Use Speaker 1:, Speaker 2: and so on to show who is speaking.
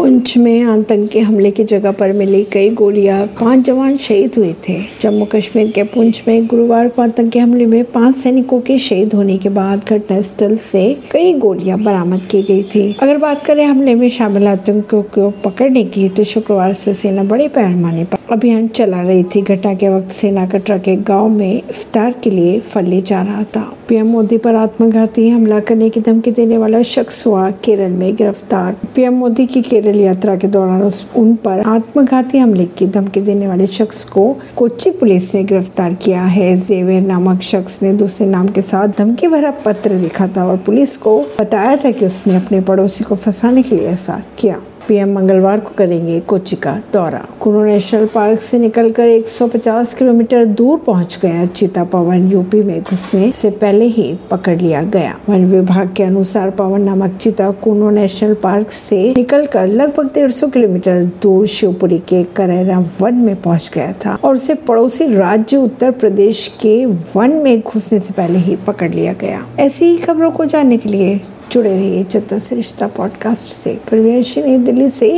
Speaker 1: पुंछ में आतंकी हमले की जगह पर मिली कई गोलियाँ, पाँच जवान शहीद हुए थे। जम्मू कश्मीर के पुंछ में गुरुवार को आतंकी हमले में पाँच सैनिकों के शहीद होने के बाद घटनास्थल से कई गोलियाँ बरामद की गई थी। अगर बात करें हमले में शामिल आतंकियों को पकड़ने की तो शुक्रवार से सेना बड़े पैमाने पर अभियान चला रही थी घटना के वक्त सेना का ट्रक एक गाँव में इफ्तार के लिए फल ले जा रहा था। पीएम मोदी पर आत्मघाती हमला करने की धमकी देने वाला शख्स हुआ केरल में गिरफ़्तार। पीएम मोदी की केरल यात्रा के दौरान उन पर आत्मघाती हमले की धमकी देने वाले शख्स को कोच्चि पुलिस ने गिरफ़्तार किया है। जेवेर नामक शख्स ने दूसरे नाम के साथ धमकी भरा पत्र लिखा था और पुलिस को बताया था कि उसने अपने पड़ोसी को फंसाने के लिए ऐसा किया। पीएम मंगलवार को करेंगे कोच्चि का दौरा। कुनो नेशनल पार्क से निकलकर 150 किलोमीटर दूर पहुँच गया चीता पवन। यूपी में घुसने से पहले ही पकड़ लिया गया। वन विभाग के अनुसार पवन नामक चीता कुनो नेशनल पार्क से निकलकर लगभग डेढ़ किलोमीटर दूर शिवपुरी के करेरा वन में पहुँच गया था और उसे पड़ोसी राज्य उत्तर प्रदेश के वन में घुसने से पहले ही पकड़ लिया गया। ऐसी ही खबरों को जानने के लिए जुड़े रहिए रिश्ता पॉडकास्ट से। परवीन दिल्ली से।